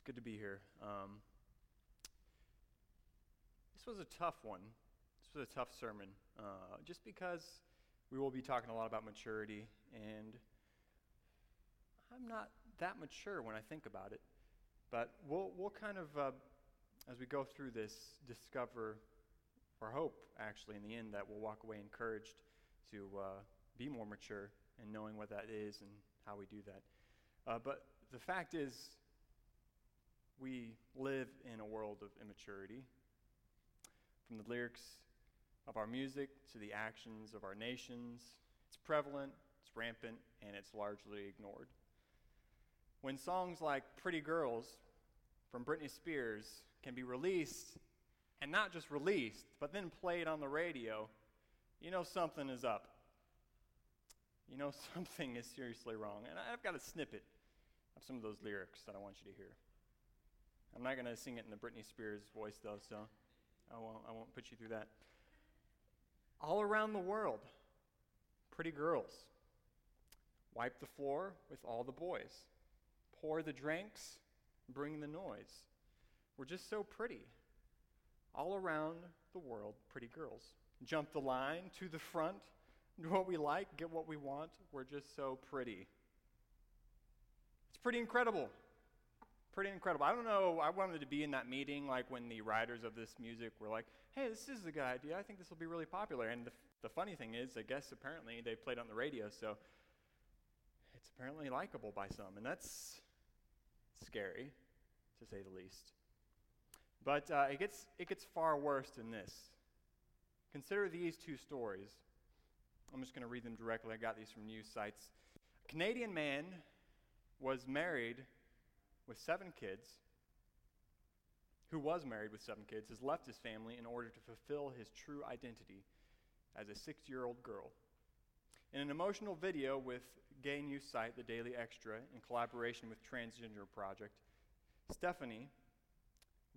It's good to be here. Um, this was a tough one. This was a tough sermon, uh, just because we will be talking a lot about maturity, and I'm not that mature when I think about it. But we'll, we'll kind of, uh, as we go through this, discover or hope, actually, in the end, that we'll walk away encouraged to uh, be more mature and knowing what that is and how we do that. Uh, but the fact is, we live in a world of immaturity. From the lyrics of our music to the actions of our nations, it's prevalent, it's rampant, and it's largely ignored. When songs like Pretty Girls from Britney Spears can be released, and not just released, but then played on the radio, you know something is up. You know something is seriously wrong. And I've got a snippet of some of those lyrics that I want you to hear. I'm not going to sing it in the Britney Spears voice, though, so I won't, I won't put you through that. All around the world, pretty girls. Wipe the floor with all the boys. Pour the drinks, bring the noise. We're just so pretty. All around the world, pretty girls. Jump the line to the front, do what we like, get what we want. We're just so pretty. It's pretty incredible pretty incredible. I don't know, I wanted to be in that meeting like when the writers of this music were like, hey, this is a good idea. I think this will be really popular. And the, the funny thing is, I guess apparently they played on the radio, so it's apparently likable by some. And that's scary, to say the least. But uh, it, gets, it gets far worse than this. Consider these two stories. I'm just going to read them directly. I got these from news sites. A Canadian man was married with seven kids, who was married with seven kids, has left his family in order to fulfill his true identity as a six year old girl. In an emotional video with gay news site The Daily Xtra in collaboration with Transgender Project, Stephanie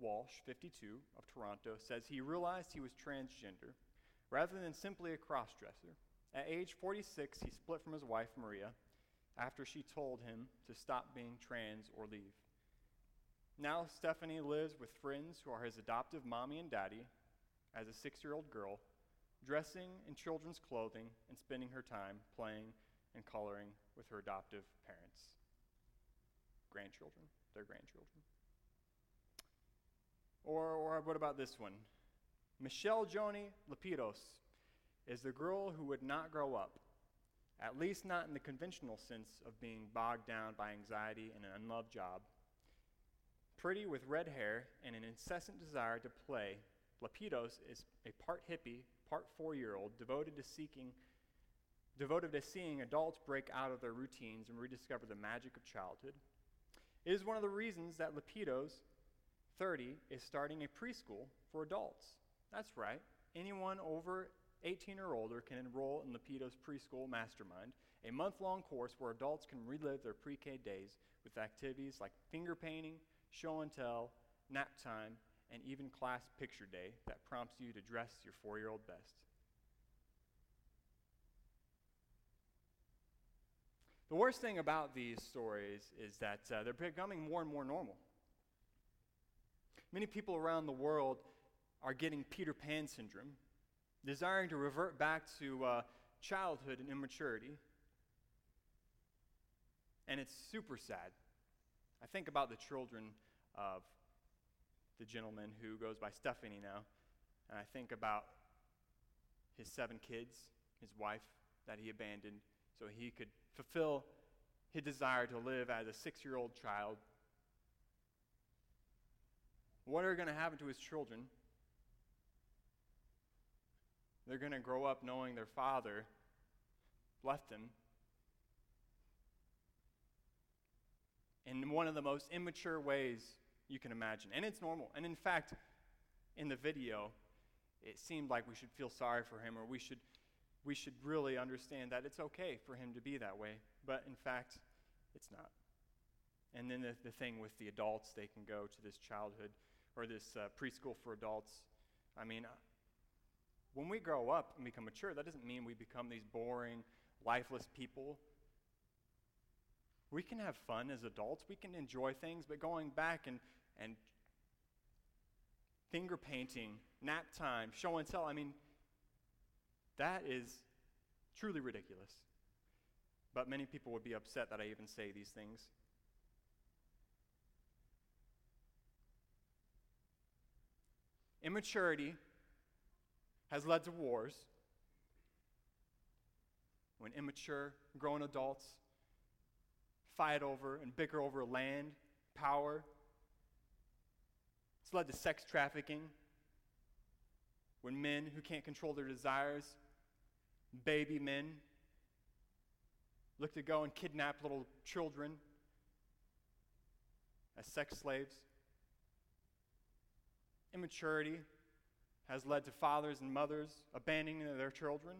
Walsh, 52, of Toronto, says he realized he was transgender rather than simply a crossdresser. At age 46, he split from his wife, Maria, after she told him to stop being trans or leave. Now, Stephanie lives with friends who are his adoptive mommy and daddy as a six year old girl, dressing in children's clothing and spending her time playing and coloring with her adoptive parents, grandchildren, their grandchildren. Or, or what about this one? Michelle Joni Lapidus is the girl who would not grow up, at least not in the conventional sense of being bogged down by anxiety and an unloved job Pretty with red hair and an incessant desire to play, Lapidus is a part hippie, part four year old devoted to seeking devoted to seeing adults break out of their routines and rediscover the magic of childhood. It is one of the reasons that Lapidus 30 is starting a preschool for adults. That's right. Anyone over 18 or older can enroll in Lapidus Preschool Mastermind, a month long course where adults can relive their pre K days with activities like finger painting, show and tell, nap time, and even class picture day that prompts you to dress your four year old best. The worst thing about these stories is that uh, they're becoming more and more normal. Many people around the world are getting Peter Pan syndrome, desiring to revert back to uh, childhood and immaturity. And it's super sad. I think about the children of the gentleman who goes by Stephanie now, and I think about his seven kids, his wife that he abandoned, so he could fulfill his desire to live as a six year old child. What are going to happen to his children? They're going to grow up knowing their father left them in one of the most immature ways you can imagine. And it's normal. And in fact, in the video, it seemed like we should feel sorry for him or we should, we should really understand that it's okay for him to be that way. But in fact, it's not. And then the, the thing with the adults, they can go to this childhood or this uh, preschool for adults. I mean, when we grow up and become mature, that doesn't mean we become these boring, lifeless people. We can have fun as adults, we can enjoy things, but going back and, and finger painting, nap time, show and tell, I mean, that is truly ridiculous. But many people would be upset that I even say these things. Immaturity has led to wars. When immature, grown adults fight over and bicker over land, power. It's led to sex trafficking. When men who can't control their desires, baby men, look to go and kidnap little children as sex slaves. Immaturity has led to fathers and mothers abandoning their children.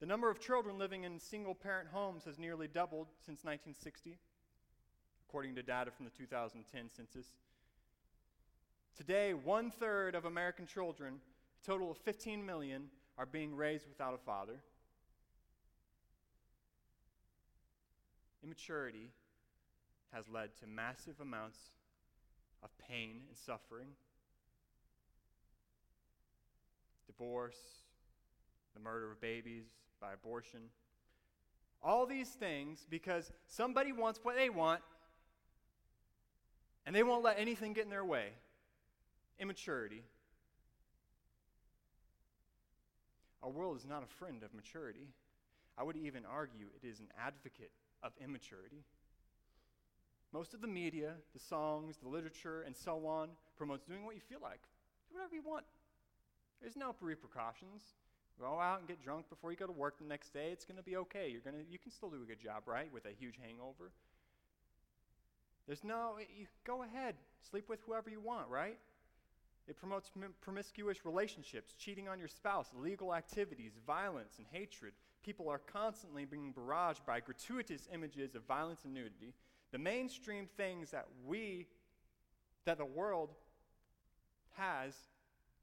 The number of children living in single parent homes has nearly doubled since 1960, according to data from the 2010 census. Today, one third of American children, a total of 15 million, are being raised without a father. Immaturity has led to massive amounts of pain and suffering divorce, the murder of babies by abortion. All these things because somebody wants what they want and they won't let anything get in their way. Immaturity. Our world is not a friend of maturity. I would even argue it is an advocate of immaturity. Most of the media, the songs, the literature, and so on promotes doing what you feel like. Do whatever you want. There's no repercussions. Go out and get drunk before you go to work the next day. It's going to be okay. You're going to, you can still do a good job, right, with a huge hangover. There's no, you go ahead, sleep with whoever you want, right? It promotes promiscuous relationships, cheating on your spouse, illegal activities, violence, and hatred. People are constantly being barraged by gratuitous images of violence and nudity. The mainstream things that we, that the world has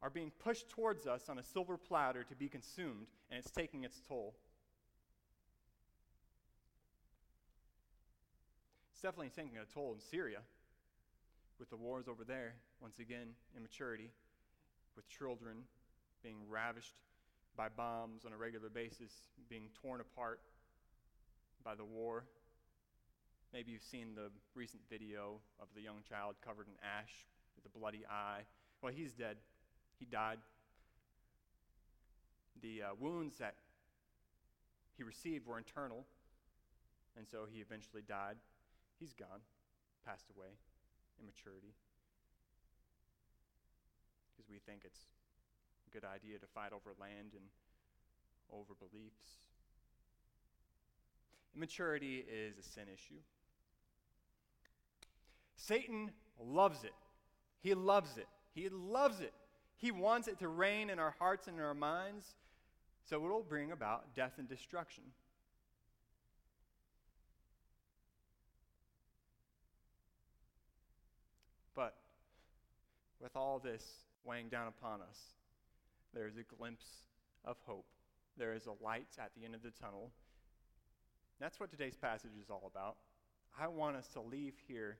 are being pushed towards us on a silver platter to be consumed, and it's taking its toll. It's definitely taking a toll in Syria with the wars over there, once again, immaturity, with children being ravished by bombs on a regular basis, being torn apart by the war. Maybe you've seen the recent video of the young child covered in ash with a bloody eye. Well, he's dead. He died. The uh, wounds that he received were internal, and so he eventually died. He's gone, passed away, immaturity. Because we think it's a good idea to fight over land and over beliefs. Immaturity is a sin issue. Satan loves it. He loves it. He loves it. He wants it to reign in our hearts and in our minds, so it will bring about death and destruction. But with all this weighing down upon us, there is a glimpse of hope. There is a light at the end of the tunnel. That's what today's passage is all about. I want us to leave here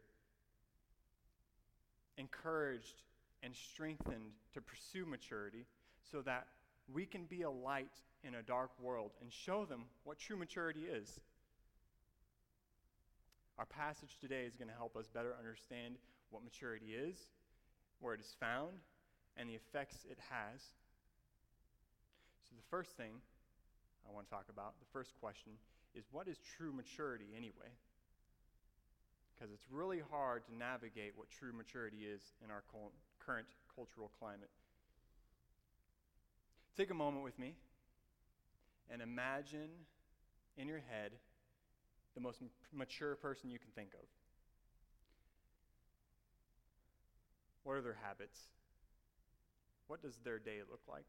encouraged and strengthened to pursue maturity so that we can be a light in a dark world and show them what true maturity is. Our passage today is going to help us better understand what maturity is, where it is found, and the effects it has. So, the first thing I want to talk about, the first question, is what is true maturity anyway? Because it's really hard to navigate what true maturity is in our current cultural climate. Take a moment with me and imagine in your head the most m- mature person you can think of. What are their habits? What does their day look like?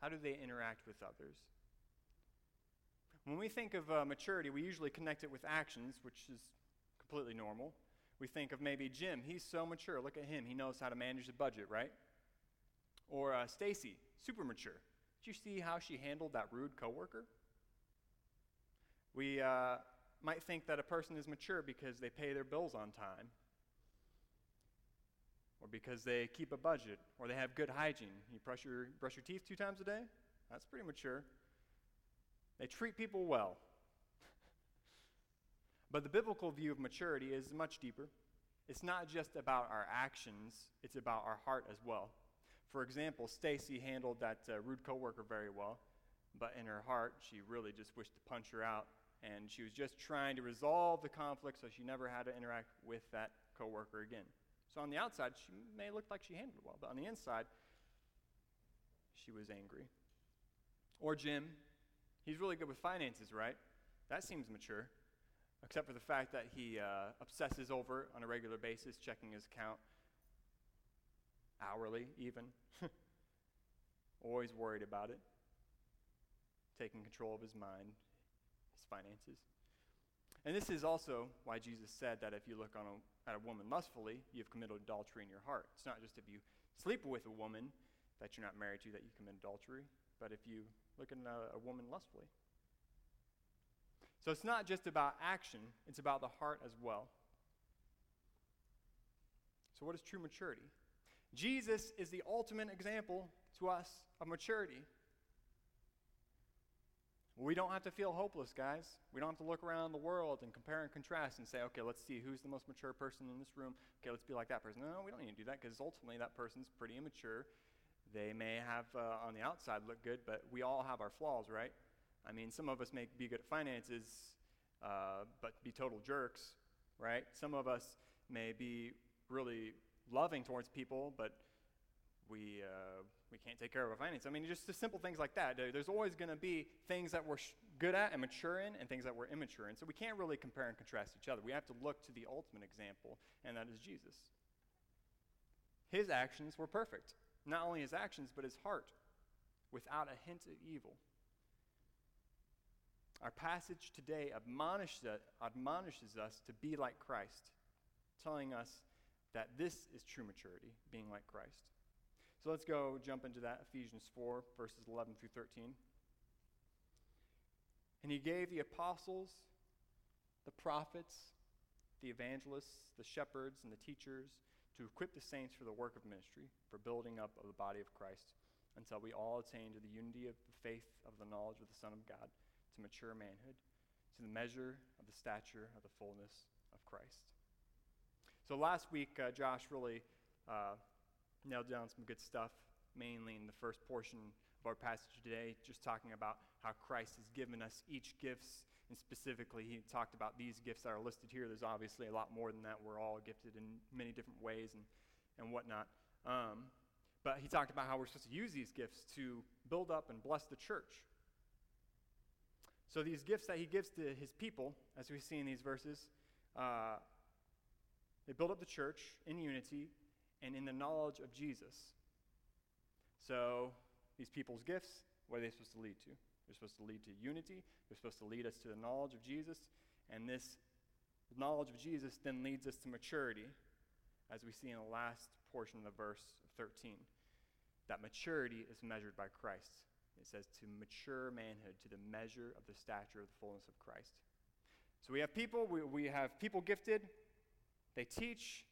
How do they interact with others? When we think of uh, maturity, we usually connect it with actions, which is completely normal. We think of maybe Jim, he's so mature. Look at him. He knows how to manage the budget, right? Or uh, Stacy, super mature. Did you see how she handled that rude coworker? We, uh, might think that a person is mature because they pay their bills on time, or because they keep a budget, or they have good hygiene. You brush your, brush your teeth two times a day? That's pretty mature. They treat people well. But the biblical view of maturity is much deeper. It's not just about our actions, it's about our heart as well. For example, Stacy handled that uh, rude coworker very well, but in her heart, she really just wished to punch her out, and she was just trying to resolve the conflict so she never had to interact with that coworker again. So on the outside, she may look like she handled it well, but on the inside, she was angry. Or Jim, he's really good with finances, right? That seems mature, except for the fact that he uh, obsesses over on a regular basis, checking his account hourly, even. Always worried about it, taking control of his mind, his finances. And this is also why Jesus said that if you look on a, at a woman lustfully, you've committed adultery in your heart. It's not just if you sleep with a woman that you're not married to that you commit adultery, but if you look at a, a woman lustfully. So it's not just about action, it's about the heart as well. So, what is true maturity? Jesus is the ultimate example to us of maturity. We don't have to feel hopeless, guys. We don't have to look around the world and compare and contrast and say, okay, let's see who's the most mature person in this room. Okay, let's be like that person. No, we don't need to do that because ultimately that person's pretty immature. They may have uh, on the outside look good, but we all have our flaws, right? I mean, some of us may be good at finances, uh, but be total jerks, right? Some of us may be really loving towards people, but we, uh, we can't take care of our finances. I mean, just the simple things like that. There's always going to be things that we're sh- good at and mature in, and things that we're immature in. So we can't really compare and contrast each other. We have to look to the ultimate example, and that is Jesus. His actions were perfect. Not only his actions, but his heart, without a hint of evil. Our passage today admonishes, admonishes us to be like Christ, telling us that this is true maturity, being like Christ. So let's go jump into that Ephesians 4, verses 11 through 13. And he gave the apostles, the prophets, the evangelists, the shepherds, and the teachers to equip the saints for the work of ministry, for building up of the body of Christ, until we all attain to the unity of the faith of the knowledge of the Son of God, to mature manhood, to the measure of the stature of the fullness of Christ. So last week, uh, Josh really uh, nailed down some good stuff, mainly in the first portion of our passage today, just talking about how Christ has given us each gifts. And specifically, he talked about these gifts that are listed here. There's obviously a lot more than that. We're all gifted in many different ways and, and whatnot. Um, but he talked about how we're supposed to use these gifts to build up and bless the church. So, these gifts that he gives to his people, as we see in these verses, uh, they build up the church in unity and in the knowledge of Jesus. So, these people's gifts, what are they supposed to lead to? They're supposed to lead to unity, they're supposed to lead us to the knowledge of Jesus, and this knowledge of Jesus then leads us to maturity, as we see in the last portion of the verse 13. That maturity is measured by Christ. It says to mature manhood, to the measure of the stature of the fullness of Christ. So we have people, we, we have people gifted, they teach,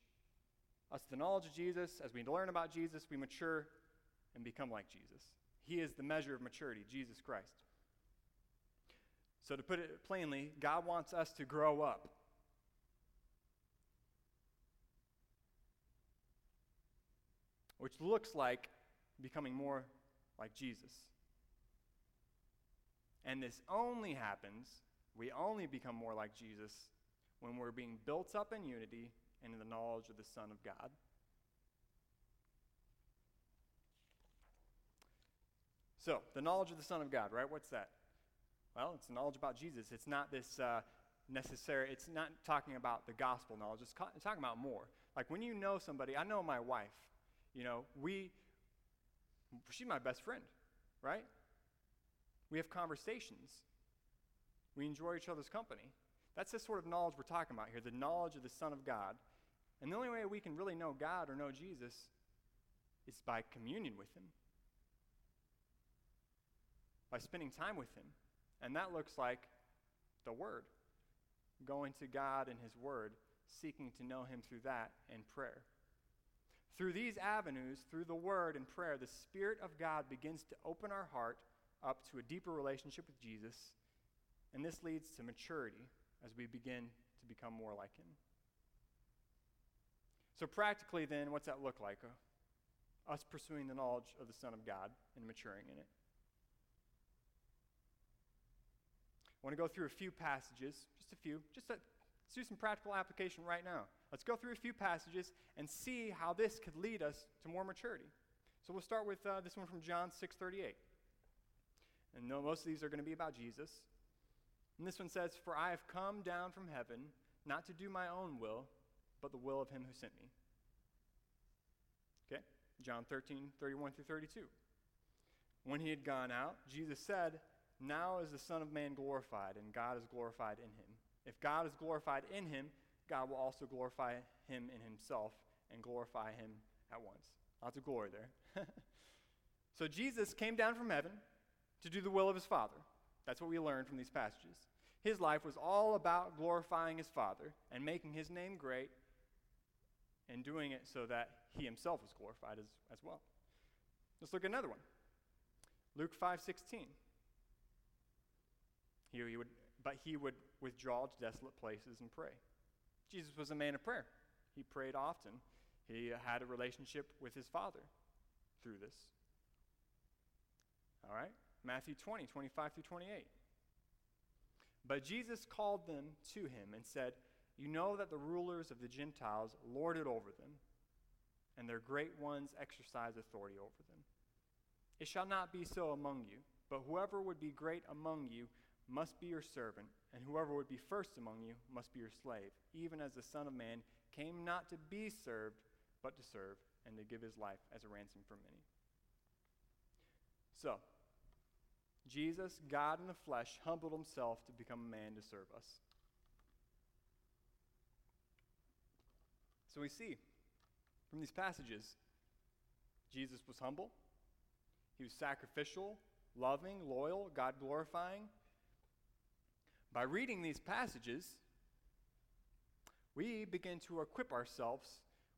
us the knowledge of Jesus. As we learn about Jesus, we mature and become like Jesus. He is the measure of maturity, Jesus Christ. So, to put it plainly, God wants us to grow up. Which looks like becoming more like Jesus. And this only happens, we only become more like Jesus when we're being built up in unity and in the knowledge of the Son of God. So, the knowledge of the Son of God, right? What's that? Well, it's knowledge about Jesus. It's not this uh, necessary, it's not talking about the gospel knowledge, it's, ca- it's talking about more. Like when you know somebody, I know my wife, you know, we, she's my best friend, right? We have conversations, we enjoy each other's company. That's the sort of knowledge we're talking about here the knowledge of the Son of God. And the only way we can really know God or know Jesus is by communion with Him, by spending time with Him. And that looks like the Word. going to God and His Word, seeking to know Him through that and prayer. Through these avenues, through the Word and prayer, the Spirit of God begins to open our heart up to a deeper relationship with Jesus, and this leads to maturity as we begin to become more like Him. So, practically, then, what's that look like? Uh, us pursuing the knowledge of the Son of God and maturing in it. I want to go through a few passages, just a few, just to, let's do some practical application right now. Let's go through a few passages and see how this could lead us to more maturity. So we'll start with uh, this one from John 6:38. And most of these are going to be about Jesus. And this one says, "For I have come down from heaven not to do my own will, but the will of him who sent me." Okay? John 13, 31 through 32. When he had gone out, Jesus said, Now is the Son of Man glorified, and God is glorified in him. If God is glorified in him, God will also glorify him in himself and glorify him at once. Lots of glory there. so Jesus came down from heaven to do the will of his Father. That's what we learn from these passages. His life was all about glorifying his Father and making his name great and doing it so that he himself was glorified as, as well. Let's look at another one. Luke 5:16. He, he would, but he would withdraw to desolate places and pray. Jesus was a man of prayer. He prayed often. He had a relationship with his Father through this. All right? Matthew 20, 25 through 28. But Jesus called them to him and said, You know that the rulers of the Gentiles lord it over them, and their great ones exercise authority over them. It shall not be so among you, but whoever would be great among you must be your servant, and whoever would be first among you must be your slave, even as the Son of Man came not to be served, but to serve, and to give his life as a ransom for many. So, Jesus, God in the flesh, humbled himself to become a man to serve us. So we see from these passages, Jesus was humble, he was sacrificial, loving, loyal, God glorifying. By reading these passages, we begin to equip ourselves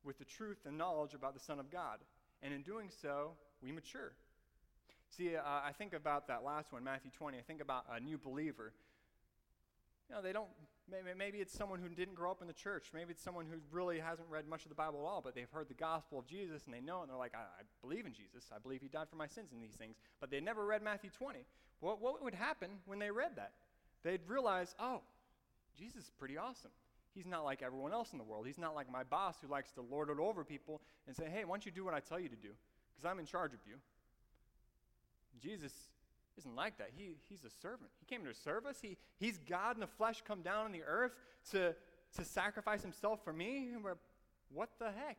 with the truth and knowledge about the Son of God. And in doing so, we mature. See, uh, I think about that last one, Matthew 20. I think about a new believer. You know, they don't, maybe, maybe it's someone who didn't grow up in the church. Maybe it's someone who really hasn't read much of the Bible at all, but they've heard the gospel of Jesus and they know it, and they're like, I, I believe in Jesus. I believe he died for my sins and these things. But they never read Matthew 20. What, what would happen when they read that? they'd realize, oh, Jesus is pretty awesome. He's not like everyone else in the world. He's not like my boss who likes to lord it over people and say, hey, why don't you do what I tell you to do? Because I'm in charge of you. Jesus isn't like that. He, he's a servant. He came to serve us. He, he's God in the flesh come down on the earth to, to sacrifice himself for me. And What the heck?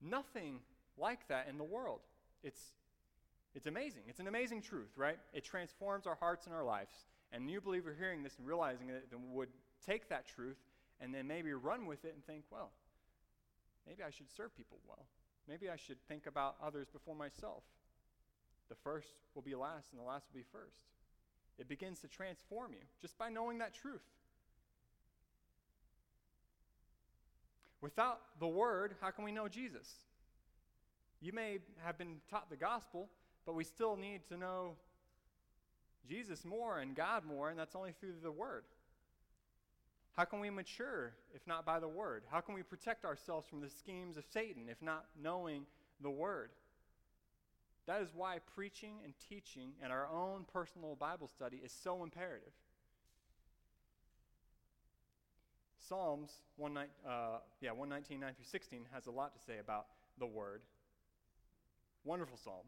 Nothing like that in the world. It's, it's amazing. It's an amazing truth, right? It transforms our hearts and our lives. And new believer hearing this and realizing it then would take that truth and then maybe run with it and think, well, maybe I should serve people well. Maybe I should think about others before myself. The first will be last, and the last will be first. It begins to transform you just by knowing that truth. Without the Word, how can we know Jesus? You may have been taught the gospel, but we still need to know Jesus more and God more, and that's only through the Word. How can we mature if not by the Word? How can we protect ourselves from the schemes of Satan if not knowing the Word? That is why preaching and teaching and our own personal Bible study is so imperative. Psalms 1, uh, yeah, 119, 9 through 16 has a lot to say about the Word. Wonderful psalm.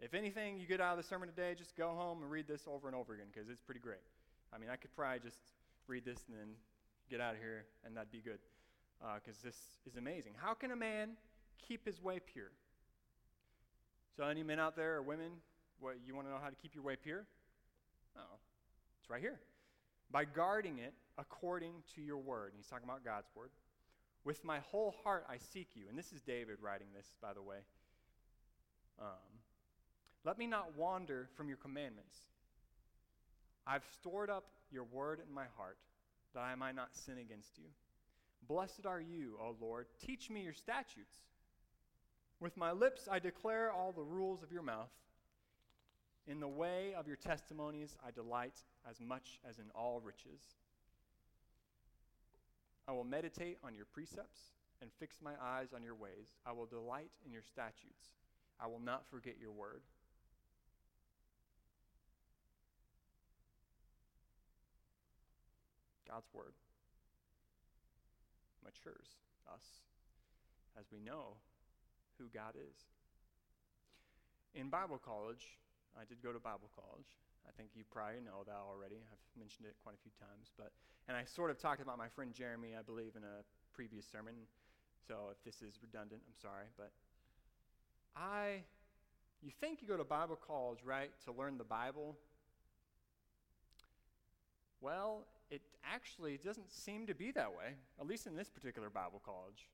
If anything you get out of the sermon today, just go home and read this over and over again because it's pretty great. I mean, I could probably just read this and then get out of here, and that'd be good because uh, this is amazing. How can a man keep his way pure? So, any men out there or women, what you want to know how to keep your way pure? Oh, it's right here. By guarding it according to your word. And he's talking about God's word. With my whole heart I seek you. And this is David writing this, by the way. Um, let me not wander from your commandments. I've stored up your word in my heart that I might not sin against you. Blessed are you, O Lord. Teach me your statutes. With my lips I declare all the rules of your mouth. In the way of your testimonies I delight as much as in all riches. I will meditate on your precepts and fix my eyes on your ways. I will delight in your statutes. I will not forget your word. God's word matures us as we know who God is. In Bible college, I did go to Bible college. I think you probably know that already. I've mentioned it quite a few times, but and I sort of talked about my friend Jeremy, I believe, in a previous sermon. So if this is redundant, I'm sorry, but I you think you go to Bible college, right, to learn the Bible? Well, it actually doesn't seem to be that way, at least in this particular Bible college.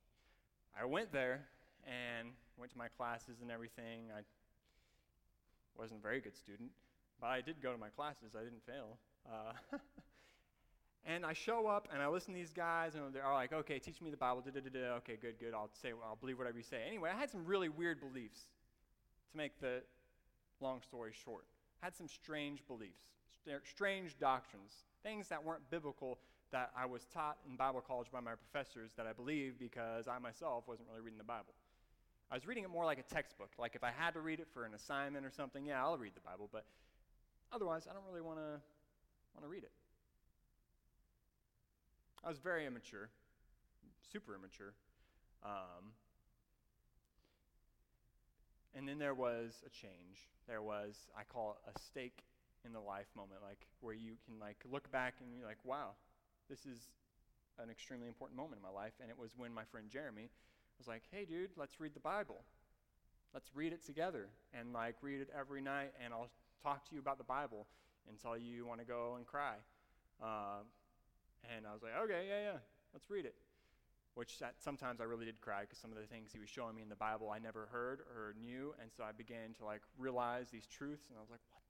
I went there and went to my classes and everything. I wasn't a very good student, but I did go to my classes. I didn't fail. Uh, and I show up and I listen to these guys, and they're all like, okay, teach me the Bible. Da-da-da-da. Okay, good, good. I'll, say, I'll believe whatever you say. Anyway, I had some really weird beliefs, to make the long story short. I had some strange beliefs, strange doctrines things that weren't biblical that I was taught in Bible college by my professors that I believed because I myself wasn't really reading the Bible. I was reading it more like a textbook. Like if I had to read it for an assignment or something, yeah, I'll read the Bible, but otherwise, I don't really want to want to read it. I was very immature, super immature. Um, and then there was a change. There was, I call it a stake in the life moment, like where you can like look back and you're like, wow, this is an extremely important moment in my life. And it was when my friend Jeremy was like, hey, dude, let's read the Bible. Let's read it together and like read it every night, and I'll talk to you about the Bible until you want to go and cry. Uh, and I was like, okay, yeah, yeah, let's read it. Which that, sometimes I really did cry because some of the things he was showing me in the Bible I never heard or knew, and so I began to like realize these truths, and I was like, what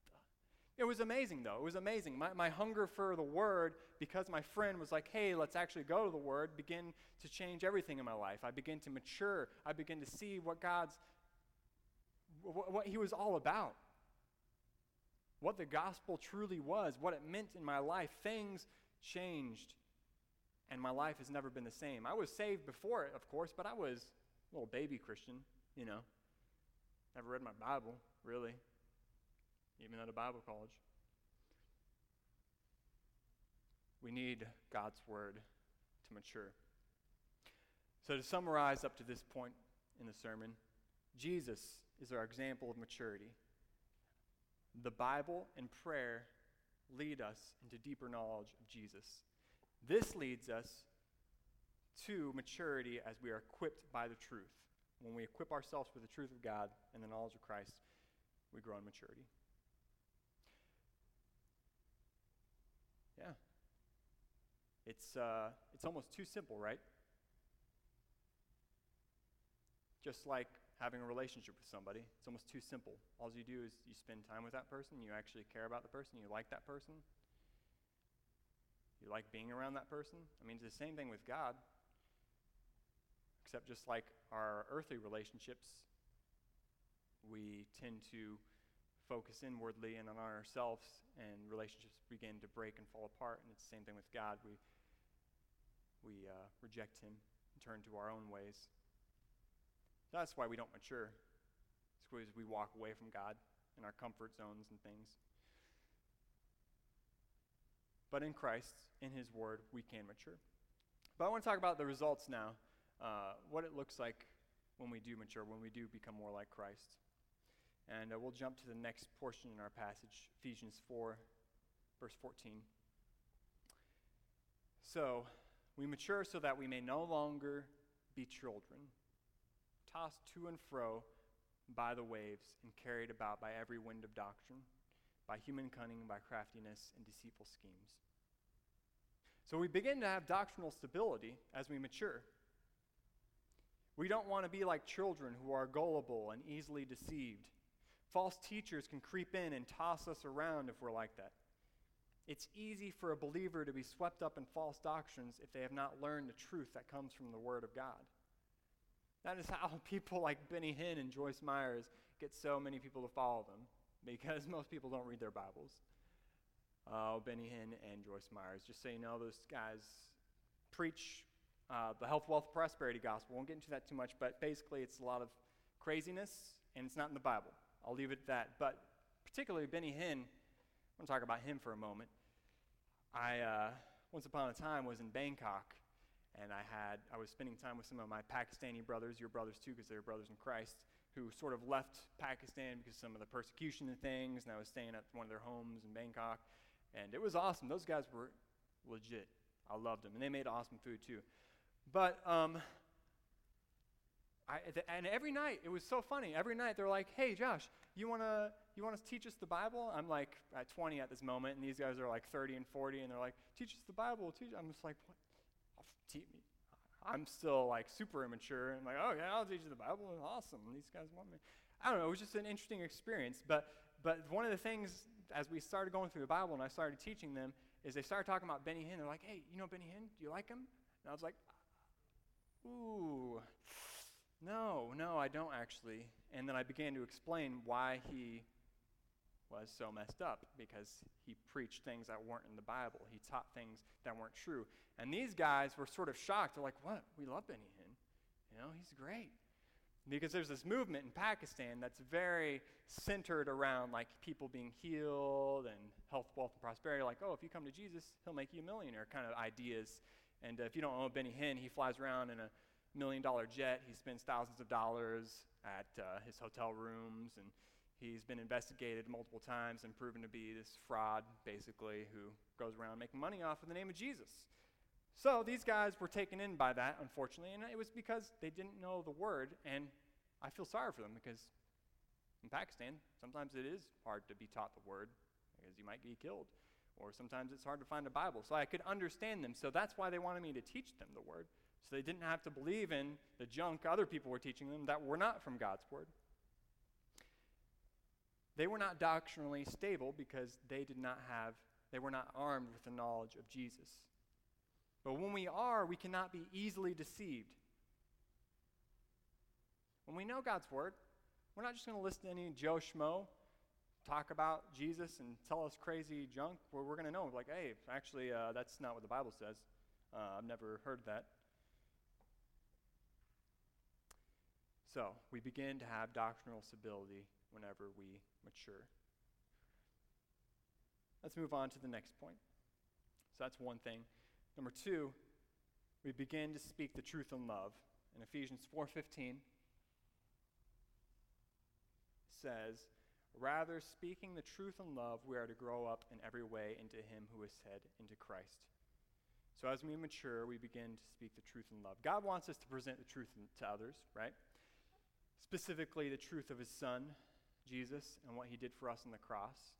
it was amazing, though. It was amazing. My, my hunger for the Word, because my friend was like, hey, let's actually go to the Word, begin to change everything in my life. I begin to mature. I begin to see what God's, what, what He was all about. What the gospel truly was, what it meant in my life. Things changed, and my life has never been the same. I was saved before it, of course, but I was a little baby Christian, you know. Never read my Bible, really even at a Bible college. We need God's Word to mature. So, to summarize up to this point in the sermon, Jesus is our example of maturity. The Bible and prayer lead us into deeper knowledge of Jesus. This leads us to maturity as we are equipped by the truth. When we equip ourselves with the truth of God and the knowledge of Christ, we grow in maturity. Yeah. It's, uh, it's almost too simple, right? Just like having a relationship with somebody, it's almost too simple. All you do is you spend time with that person, you actually care about the person, you like that person, you like being around that person. I mean, it's the same thing with God, except just like our earthly relationships, we tend to focus inwardly and on ourselves, and relationships begin to break and fall apart. And it's the same thing with God. We, we uh, reject Him and turn to our own ways. That's why we don't mature. It's because we walk away from God in our comfort zones and things. But in Christ, in His Word, we can mature. But I want to talk about the results now, uh, what it looks like when we do mature, when we do become more like Christ. And uh, we'll jump to the next portion in our passage, Ephesians 4, verse 14. So, we mature so that we may no longer be children, tossed to and fro by the waves and carried about by every wind of doctrine, by human cunning, by craftiness and deceitful schemes. So we begin to have doctrinal stability as we mature. We don't want to be like children who are gullible and easily deceived False teachers can creep in and toss us around if we're like that. It's easy for a believer to be swept up in false doctrines if they have not learned the truth that comes from the Word of God. That is how people like Benny Hinn and Joyce Meyers get so many people to follow them, because most people don't read their Bibles. Uh, Benny Hinn and Joyce Meyers. Just so you know, those guys preach uh, the health, wealth, prosperity gospel. Won't get into that too much, but basically it's a lot of craziness, and it's not in the Bible. I'll leave it at that. But particularly Benny Hinn, I want to talk about him for a moment. I, uh, once upon a time, was in Bangkok, and I had I was spending time with some of my Pakistani brothers, your brothers too, because they're brothers in Christ, who sort of left Pakistan because of some of the persecution and things, and I was staying at one of their homes in Bangkok, and it was awesome. Those guys were legit. I loved them, and they made awesome food too. But um, I, and every night it was so funny. Every night they're like, "Hey, Josh, you wanna you wanna teach us the Bible?" I'm like at 20 at this moment, and these guys are like 30 and 40, and they're like, "Teach us the Bible." Teach. I'm just like, "What? Teach me." I'm still like super immature and like, "Oh yeah, I'll teach you the Bible." Awesome. These guys want me. I don't know. It was just an interesting experience. But but one of the things as we started going through the Bible and I started teaching them is they started talking about Benny Hinn. They're like, "Hey, you know Benny Hinn? Do you like him?" And I was like, "Ooh." No, no, I don't actually. And then I began to explain why he was so messed up because he preached things that weren't in the Bible. He taught things that weren't true. And these guys were sort of shocked. They're like, what? We love Benny Hinn. You know, he's great. Because there's this movement in Pakistan that's very centered around like people being healed and health, wealth, and prosperity. Like, oh, if you come to Jesus, he'll make you a millionaire kind of ideas. And uh, if you don't know Benny Hinn, he flies around in a million dollar jet. He spends thousands of dollars at uh, his hotel rooms, and he's been investigated multiple times and proven to be this fraud, basically, who goes around making money off of the name of Jesus. So these guys were taken in by that, unfortunately, and it was because they didn't know the word, and I feel sorry for them because in Pakistan, sometimes it is hard to be taught the word because you might be killed, or sometimes it's hard to find a Bible. So I could understand them. So that's why they wanted me to teach them the word. So they didn't have to believe in the junk other people were teaching them that were not from God's Word. They were not doctrinally stable because they did not have, they were not armed with the knowledge of Jesus. But when we are, we cannot be easily deceived. When we know God's Word, we're not just going to listen to any Joe Schmo talk about Jesus and tell us crazy junk. Where we're going to know, like, hey, actually, uh, that's not what the Bible says. Uh, I've never heard that. So we begin to have doctrinal stability whenever we mature. Let's move on to the next point. So that's one thing. Number two, we begin to speak the truth in love. In Ephesians 4:15 says, "Rather speaking the truth in love, we are to grow up in every way into him who is head, into Christ." So as we mature, we begin to speak the truth in love. God wants us to present the truth to others, right? Specifically the truth of his son, Jesus, and what he did for us on the cross.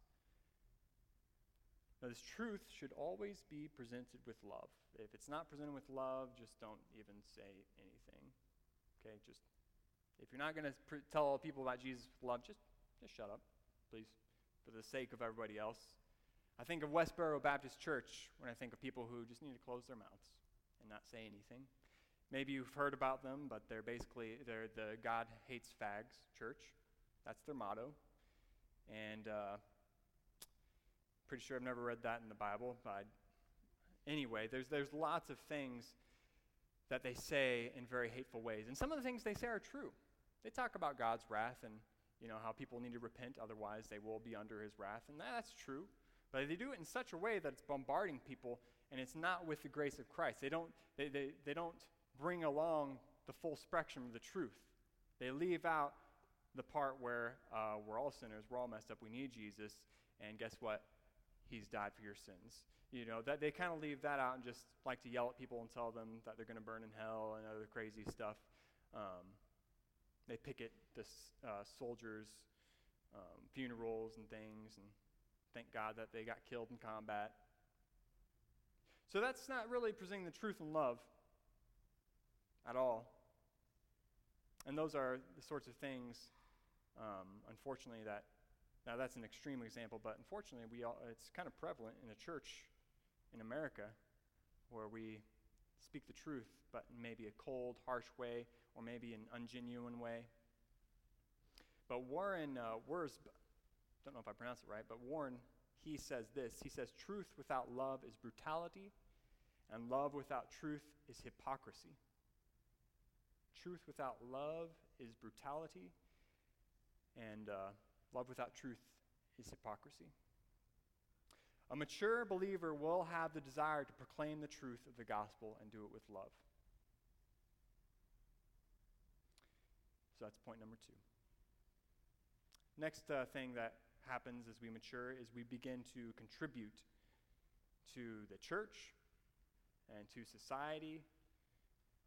Now, this truth should always be presented with love. If it's not presented with love, just don't even say anything. Okay, just if you're not going to pr- tell all people about Jesus with love, just just shut up, please, for the sake of everybody else. I think of Westboro Baptist Church when I think of people who just need to close their mouths and not say anything. Maybe you've heard about them, but they're basically they're the God hates fags church. That's their motto. And uh, pretty sure I've never read that in the Bible, but anyway, there's there's lots of things that they say in very hateful ways, and some of the things they say are true. They talk about God's wrath and you know how people need to repent, otherwise they will be under His wrath, and that's true. But they do it in such a way that it's bombarding people, and it's not with the grace of Christ. They don't they, they, they don't bring along the full spectrum of the truth. They leave out the part where uh, we're all sinners, we're all messed up, we need Jesus, and guess what? He's died for your sins. You know, that they kind of leave that out and just like to yell at people and tell them that they're going to burn in hell and other crazy stuff. Um, they picket the uh, soldiers' um, funerals and things, and thank God that they got killed in combat. So that's not really presenting the truth in love at all. And those are the sorts of things, um, unfortunately, that Now, that's an extreme example, but unfortunately, we all, it's kind of prevalent in the church in America where we speak the truth, but in maybe a cold, harsh way, or maybe an ungenuine way. But Warren uh, Wiersbe, don't know if I pronounced it right, but Warren, he says this. He says, Truth without love is brutality, and love without truth is hypocrisy. Truth without love is brutality, and uh, love without truth is hypocrisy. A mature believer will have the desire to proclaim the truth of the gospel and do it with love. So that's point number two. Next uh, thing that happens as we mature is we begin to contribute to the church and to society.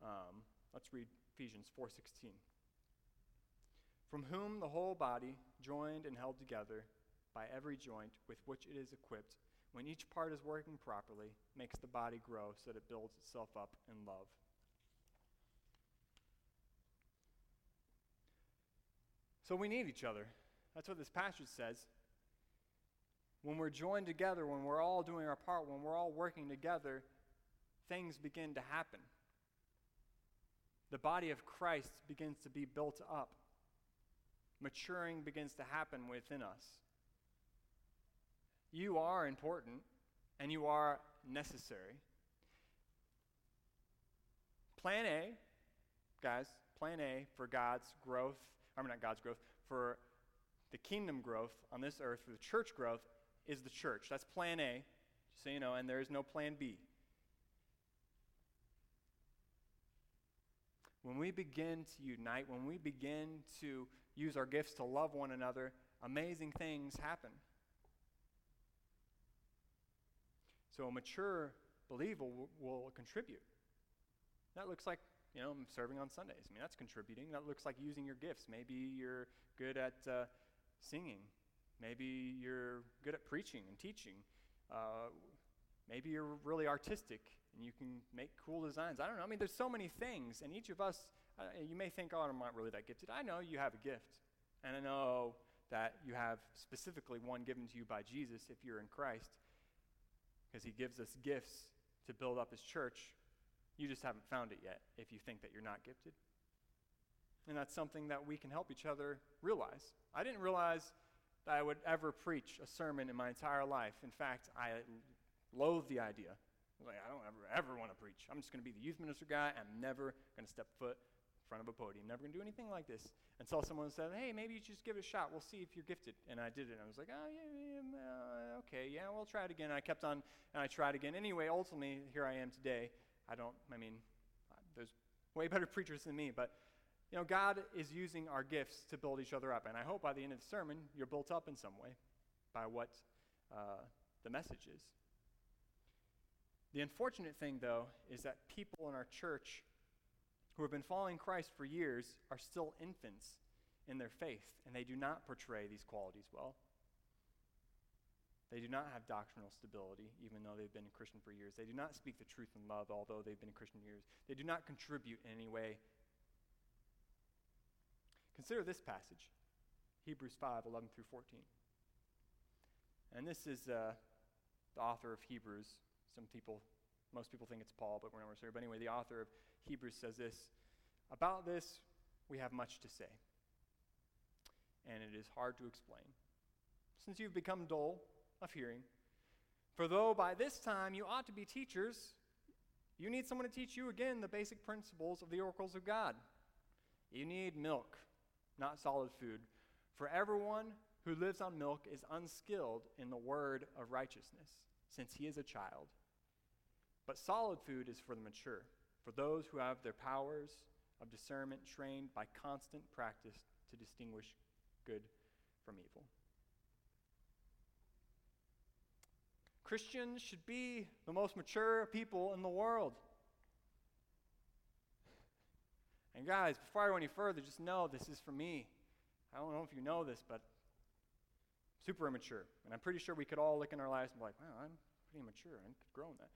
Um, let's read Ephesians 4:16. From whom the whole body, joined and held together by every joint with which it is equipped, when each part is working properly, makes the body grow so that it builds itself up in love. So we need each other. That's what this passage says. When we're joined together, when we're all doing our part, when we're all working together, things begin to happen. The body of Christ begins to be built up. Maturing begins to happen within us. You are important and you are necessary. Plan A, guys, plan A for God's growth, I mean, not God's growth, for the kingdom growth on this earth, for the church growth, is the church. That's plan A, just so you know, and there is no plan B. When we begin to unite, when we begin to use our gifts to love one another, amazing things happen. So a mature believer will, will contribute. That looks like, you know, serving on Sundays. I mean, that's contributing. That looks like using your gifts. Maybe you're good at uh, singing. Maybe you're good at preaching and teaching. Uh, maybe you're really artistic and you can make cool designs. I don't know. I mean, there's so many things, and each of us, uh, you may think, oh, I'm not really that gifted. I know you have a gift, and I know that you have specifically one given to you by Jesus if you're in Christ, because he gives us gifts to build up his church. You just haven't found it yet if you think that you're not gifted. And that's something that we can help each other realize. I didn't realize that I would ever preach a sermon in my entire life. In fact, I loathe the idea. I was like, I don't ever, ever want to preach. I'm just going to be the youth minister guy. I'm never going to step foot in front of a podium. Never going to do anything like this. Until someone said, hey, maybe you just give it a shot. We'll see if you're gifted. And I did it. And I was like, oh, yeah, yeah uh, okay, yeah, we'll try it again. And I kept on, and I tried again. Anyway, ultimately, here I am today. I don't, I mean, there's way better preachers than me, but you know, God is using our gifts to build each other up. And I hope by the end of the sermon, you're built up in some way by what uh, the message is. The unfortunate thing, though, is that people in our church who have been following Christ for years are still infants in their faith, and they do not portray these qualities well. They do not have doctrinal stability, even though they've been a Christian for years. They do not speak the truth in love, although they've been a Christian years. They do not contribute in any way Consider this passage Hebrews 5 11 through 14. And this is uh, the author of Hebrews. Some people, most people think it's Paul, but we're not sure. But anyway, the author of Hebrews says this About this, we have much to say, and it is hard to explain, since you've become dull of hearing. For though by this time you ought to be teachers, you need someone to teach you again the basic principles of the oracles of God. You need milk not solid food. For everyone who lives on milk is unskilled in the word of righteousness, since he is a child. But solid food is for the mature, for those who have their powers of discernment trained by constant practice to distinguish good from evil. Christians should be the most mature people in the world. And guys, before I go any further, just know this is for me. I don't know if you know this, but super immature. And I'm pretty sure we could all look in our lives and be like, wow, I'm pretty immature. I could grow in that.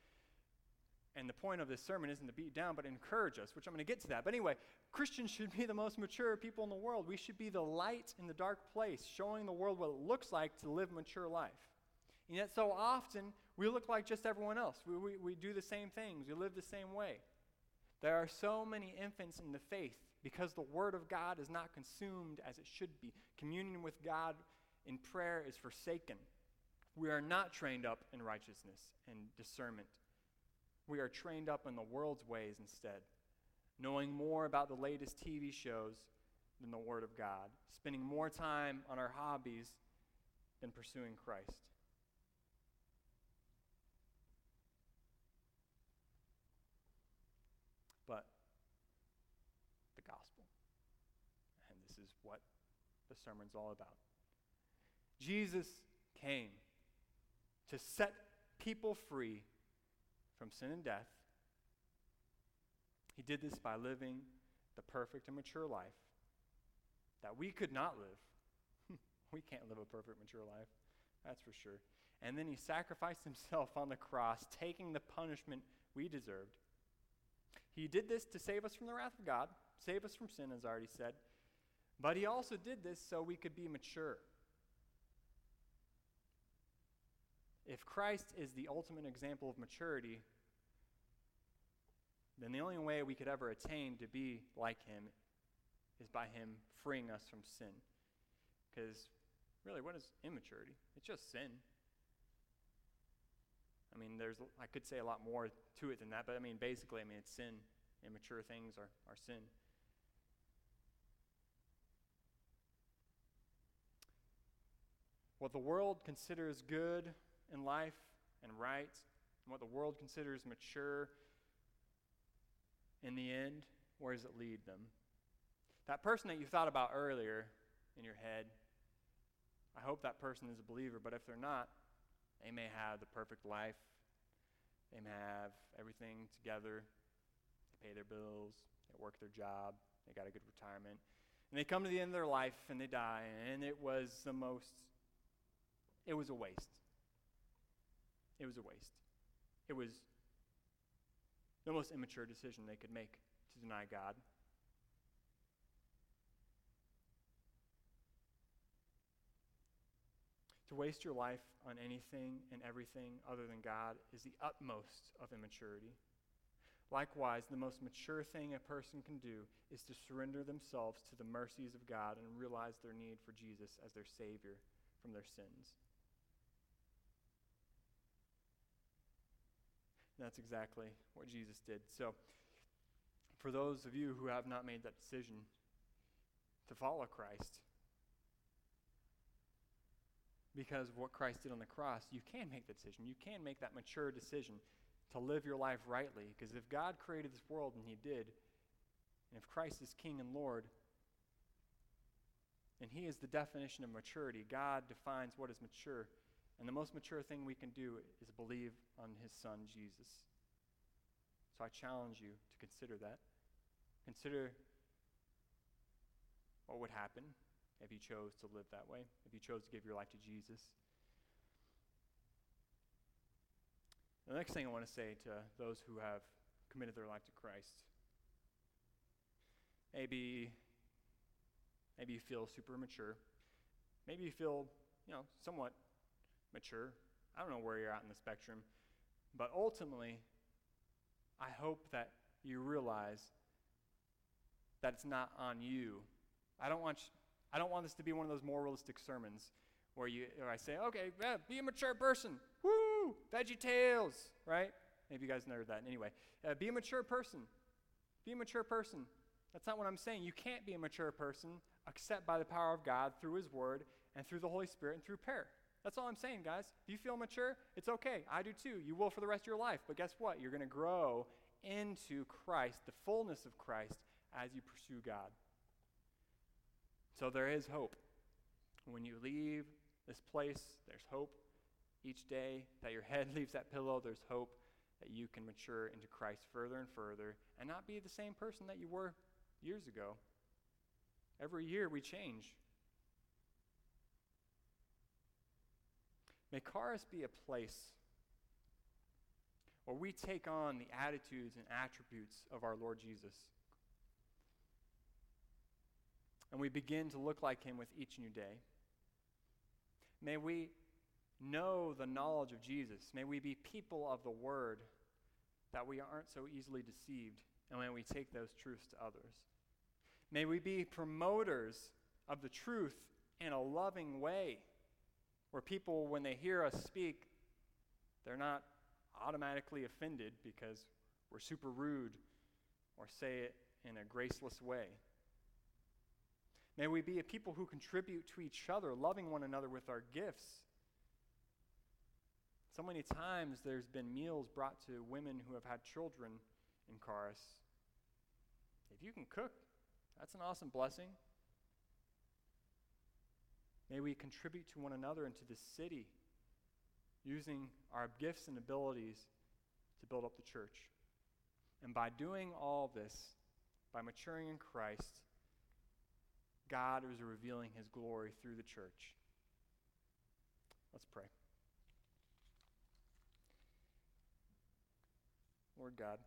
And the point of this sermon isn't to beat down, but encourage us, which I'm going to get to that. But anyway, Christians should be the most mature people in the world. We should be the light in the dark place, showing the world what it looks like to live a mature life. And yet, so often, we look like just everyone else. We, we, we do the same things, we live the same way. There are so many infants in the faith because the Word of God is not consumed as it should be. Communion with God in prayer is forsaken. We are not trained up in righteousness and discernment. We are trained up in the world's ways instead, knowing more about the latest TV shows than the Word of God, spending more time on our hobbies than pursuing Christ. But the gospel, and this is what the sermon's all about. Jesus came to set people free from sin and death. He did this by living the perfect and mature life that we could not live. we can't live a perfect, mature life, that's for sure. And then he sacrificed himself on the cross, taking the punishment we deserved. He did this to save us from the wrath of God, save us from sin, as I already said. But he also did this so we could be mature. If Christ is the ultimate example of maturity, then the only way we could ever attain to be like him is by him freeing us from sin. Because really, what is immaturity? It's just sin. I mean, there's I could say a lot more to it than that, but I mean, basically, I mean, it's sin. Immature things are, are sin. What the world considers good in life and right, and what the world considers mature, in the end, where does it lead them? That person that you thought about earlier in your head, I hope that person is a believer, but if they're not, they may have the perfect life. They may have everything together. They pay their bills, they work their job, they got a good retirement. And they come to the end of their life and they die, and it was the most, it was a waste. It was a waste. It was the most immature decision they could make to deny God. To waste your life on anything and everything other than God is the utmost of immaturity. Likewise, the most mature thing a person can do is to surrender themselves to the mercies of God and realize their need for Jesus as their Savior from their sins. That's exactly what Jesus did. So, for those of you who have not made that decision to follow Christ, because of what Christ did on the cross, you can make that decision. You can make that mature decision to live your life rightly. Because if God created this world, and He did, and if Christ is King and Lord, and He is the definition of maturity, God defines what is mature. And the most mature thing we can do is believe on his son, Jesus. So I challenge you to consider that. Consider what would happen if you chose to live that way, if you chose to give your life to Jesus. The next thing I want to say to those who have committed their life to Christ maybe maybe you feel super mature maybe you feel you know somewhat mature. I don't know where you're at in the spectrum. But ultimately, I hope that you realize that it's not on you. I don't want, I don't want this to be one of those moralistic sermons where, you, where I say, okay, yeah, be a mature person. Woo! Veggie Tales, right? Maybe you guys know that. Anyway, uh, be a mature person. Be a mature person. That's not what I'm saying. You can't be a mature person except by the power of God through His Word and through the Holy Spirit and through prayer. That's all I'm saying, guys. If you feel mature, it's okay. I do too. You will for the rest of your life. But guess what? You're going to grow into Christ, the fullness of Christ, as you pursue God. So there is hope. When you leave this place, there's hope. Each day that your head leaves that pillow, there's hope that you can mature into Christ further and further and not be the same person that you were years ago. Every year we change. May Charis be a place where we take on the attitudes and attributes of our Lord Jesus. And we begin to look like him with each new day. May we know the knowledge of Jesus. May we be people of the word that we aren't so easily deceived, and may we take those truths to others. May we be promoters of the truth in a loving way, where people, when they hear us speak, they're not automatically offended because we're super rude or say it in a graceless way. May we be a people who contribute to each other, loving one another with our gifts. So many times there's been meals brought to women who have had children in Charis. If you can cook, that's an awesome blessing. May we contribute to one another and to this city using our gifts and abilities to build up the church. And by doing all this, by maturing in Christ, God is revealing his glory through the church. Let's pray. Lord God,